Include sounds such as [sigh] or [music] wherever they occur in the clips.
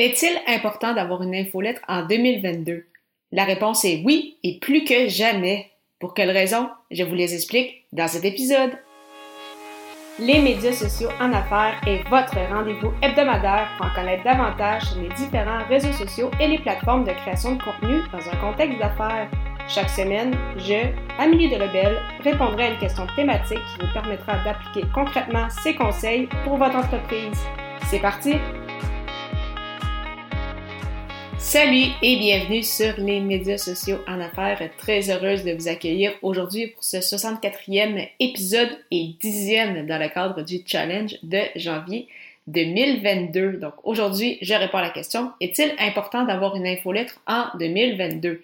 Est-il important d'avoir une infolettre en 2022? La réponse est oui et plus que jamais. Pour quelle raison? Je vous les explique dans cet épisode. Les médias sociaux en affaires est votre rendez-vous hebdomadaire pour en connaître davantage sur les différents réseaux sociaux et les plateformes de création de contenu dans un contexte d'affaires. Chaque semaine, je, Amélie de Rebelle, répondrai à une question thématique qui vous permettra d'appliquer concrètement ces conseils pour votre entreprise. C'est parti! Salut et bienvenue sur les médias sociaux en affaires. Très heureuse de vous accueillir aujourd'hui pour ce 64e épisode et 10e dans le cadre du challenge de janvier 2022. Donc aujourd'hui, je réponds à la question, est-il important d'avoir une infolettre en 2022?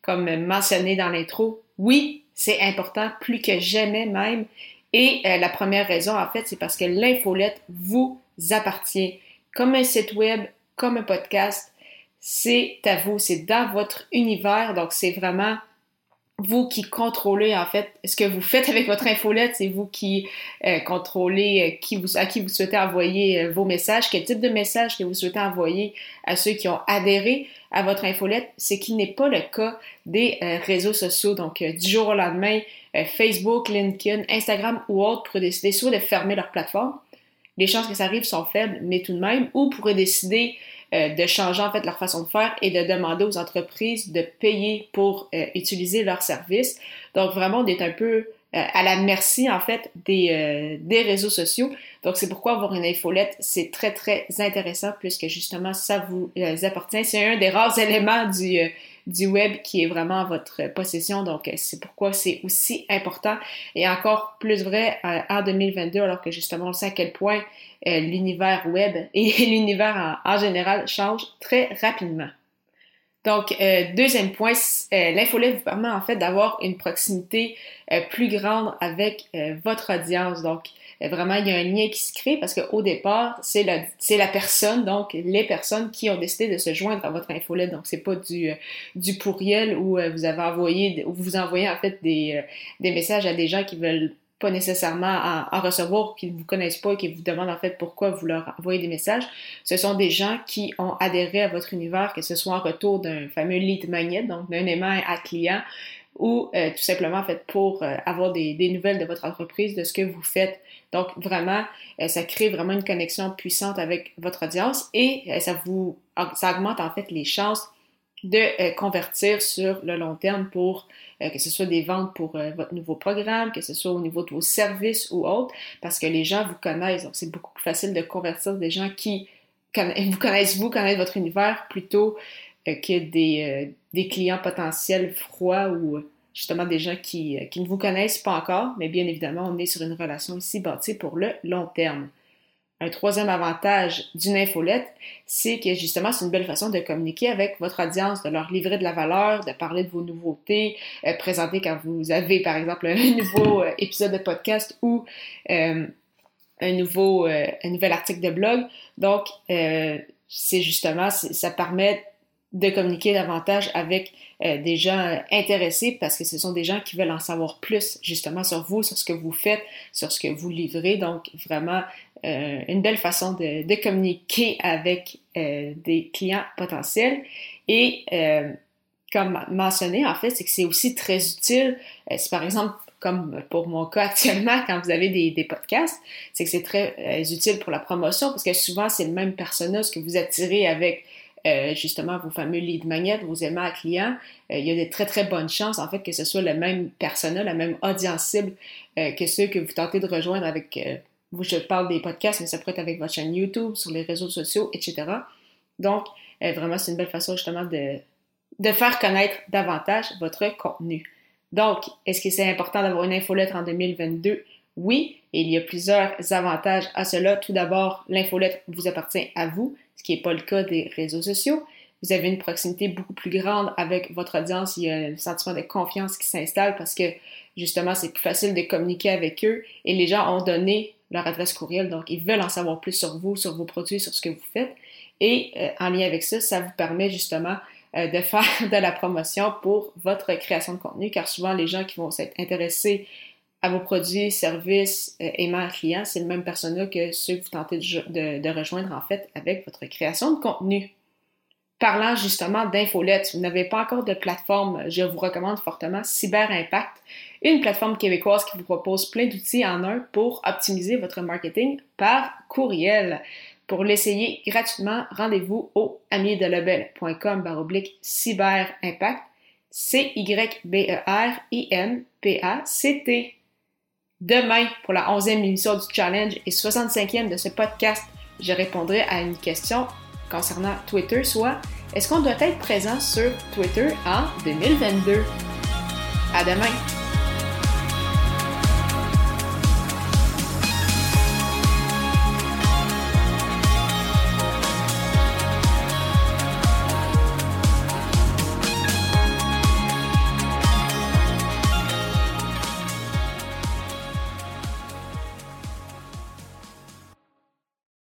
Comme mentionné dans l'intro, oui, c'est important, plus que jamais même. Et euh, la première raison, en fait, c'est parce que l'infolette vous appartient. Comme un site web, comme un podcast, c'est à vous, c'est dans votre univers, donc c'est vraiment vous qui contrôlez en fait ce que vous faites avec votre infolette, c'est vous qui euh, contrôlez euh, à qui vous souhaitez envoyer euh, vos messages, quel type de message que vous souhaitez envoyer à ceux qui ont adhéré à votre infolette, ce qui n'est pas le cas des réseaux sociaux. Donc du jour au lendemain, Facebook, LinkedIn, Instagram ou autres pourraient décider soit de fermer leur plateforme, les chances que ça arrive sont faibles, mais tout de même, ou pourraient décider euh, de changer en fait leur façon de faire et de demander aux entreprises de payer pour euh, utiliser leurs services. Donc vraiment, on est un peu euh, à la merci en fait des, des réseaux sociaux. Donc c'est pourquoi avoir une infolette, c'est très très intéressant puisque justement ça vous appartient. C'est un des rares [laughs] éléments du du web qui est vraiment votre possession. Donc, c'est pourquoi c'est aussi important et encore plus vrai en 2022, alors que justement, on sait à quel point euh, l'univers web et [laughs] l'univers en, général changent très rapidement. Donc, euh, deuxième point, euh, vous permet en fait d'avoir une proximité plus grande avec votre audience. Donc, vraiment, il y a un lien qui se crée parce qu'au départ, c'est la, c'est la personne, donc les personnes qui ont décidé de se joindre à votre infolette. Donc, c'est pas du, du pourriel où vous avez envoyé, où vous envoyez en fait des, des messages à des gens qui veulent pas nécessairement à, recevoir, qui ne vous connaissent pas et qui vous demandent en fait pourquoi vous leur envoyez des messages. Ce sont des gens qui ont adhéré à votre univers, que ce soit en retour d'un fameux lead magnet, donc d'un aimant à client, ou euh, tout simplement en fait pour euh, avoir des, nouvelles de votre entreprise, de ce que vous faites. Donc vraiment, euh, ça crée vraiment une connexion puissante avec votre audience et ça vous ça augmente en fait les chances de euh, convertir sur le long terme pour euh, que ce soit des ventes pour euh, votre nouveau programme, que ce soit au niveau de vos services ou autres, parce que les gens vous connaissent. Donc, c'est beaucoup plus facile de convertir des gens qui [laughs] vous connaissent, vous, connaissent votre univers, plutôt que des, clients potentiels froids ou justement des gens qui, qui ne vous connaissent pas encore, mais bien évidemment, on est sur une relation ici bâtie pour le long terme. Un troisième avantage d'une infolette, c'est que justement, c'est une belle façon de communiquer avec votre audience, de leur livrer de la valeur, de parler de vos nouveautés, euh, présenter quand vous avez, par exemple, [laughs] un nouveau euh, épisode de podcast ou euh, un, nouvel article de blog. Donc, c'est justement, ça permet de communiquer davantage avec des gens intéressés parce que ce sont des gens qui veulent en savoir plus justement sur vous, sur ce que vous faites, sur ce que vous livrez. Donc, vraiment, euh, une belle façon de, communiquer avec euh, des clients potentiels. Et euh, comme mentionné, en fait, c'est que c'est aussi très utile. par exemple comme pour mon cas actuellement, quand vous avez des, des podcasts, c'est que c'est très utile pour la promotion parce que souvent, c'est le même personnage que vous attirez avec justement vos fameux lead magnets, vos aimants à clients. il y a de très très bonnes chances en fait que ce soit le même persona, la même audience cible que ceux que vous tentez de rejoindre avec je parle des podcasts, mais ça pourrait être avec votre chaîne YouTube, sur les réseaux sociaux, etc. Donc, euh, vraiment, c'est une belle façon justement de, de faire connaître davantage votre contenu. Donc, est-ce que c'est important d'avoir une infolettre en 2022? Oui, et il y a plusieurs avantages à cela. Tout d'abord, l'infolettre vous appartient à vous, ce qui n'est pas le cas des réseaux sociaux. Vous avez une proximité beaucoup plus grande avec votre audience. Il y a un sentiment de confiance qui s'installe parce que justement, c'est plus facile de communiquer avec eux et les gens ont donné leur adresse courriel. Donc, ils veulent en savoir plus sur vous, sur vos produits, sur ce que vous faites. Et euh, en lien avec ça, ça vous permet justement euh, de faire [laughs] de la promotion pour votre création de contenu, car souvent les gens qui vont s'être intéressés à vos produits, services, euh, aimants clients, c'est le même persona que ceux que vous tentez de, de, rejoindre en fait avec votre création de contenu. Parlant justement d'infolettes, vous n'avez pas encore de plateforme, je vous recommande fortement Cyber Impact, une plateforme québécoise qui vous propose plein d'outils en un pour optimiser votre marketing par courriel. Pour l'essayer gratuitement, rendez-vous au amidelebel.com baroblique cyberimpact, C-Y-B-E-R-I-M-P-A-C-T. Demain, pour la 11e émission du challenge et 65e de ce podcast, je répondrai à une question concernant Twitter, soit est-ce qu'on doit être présent sur Twitter en 2022? À demain!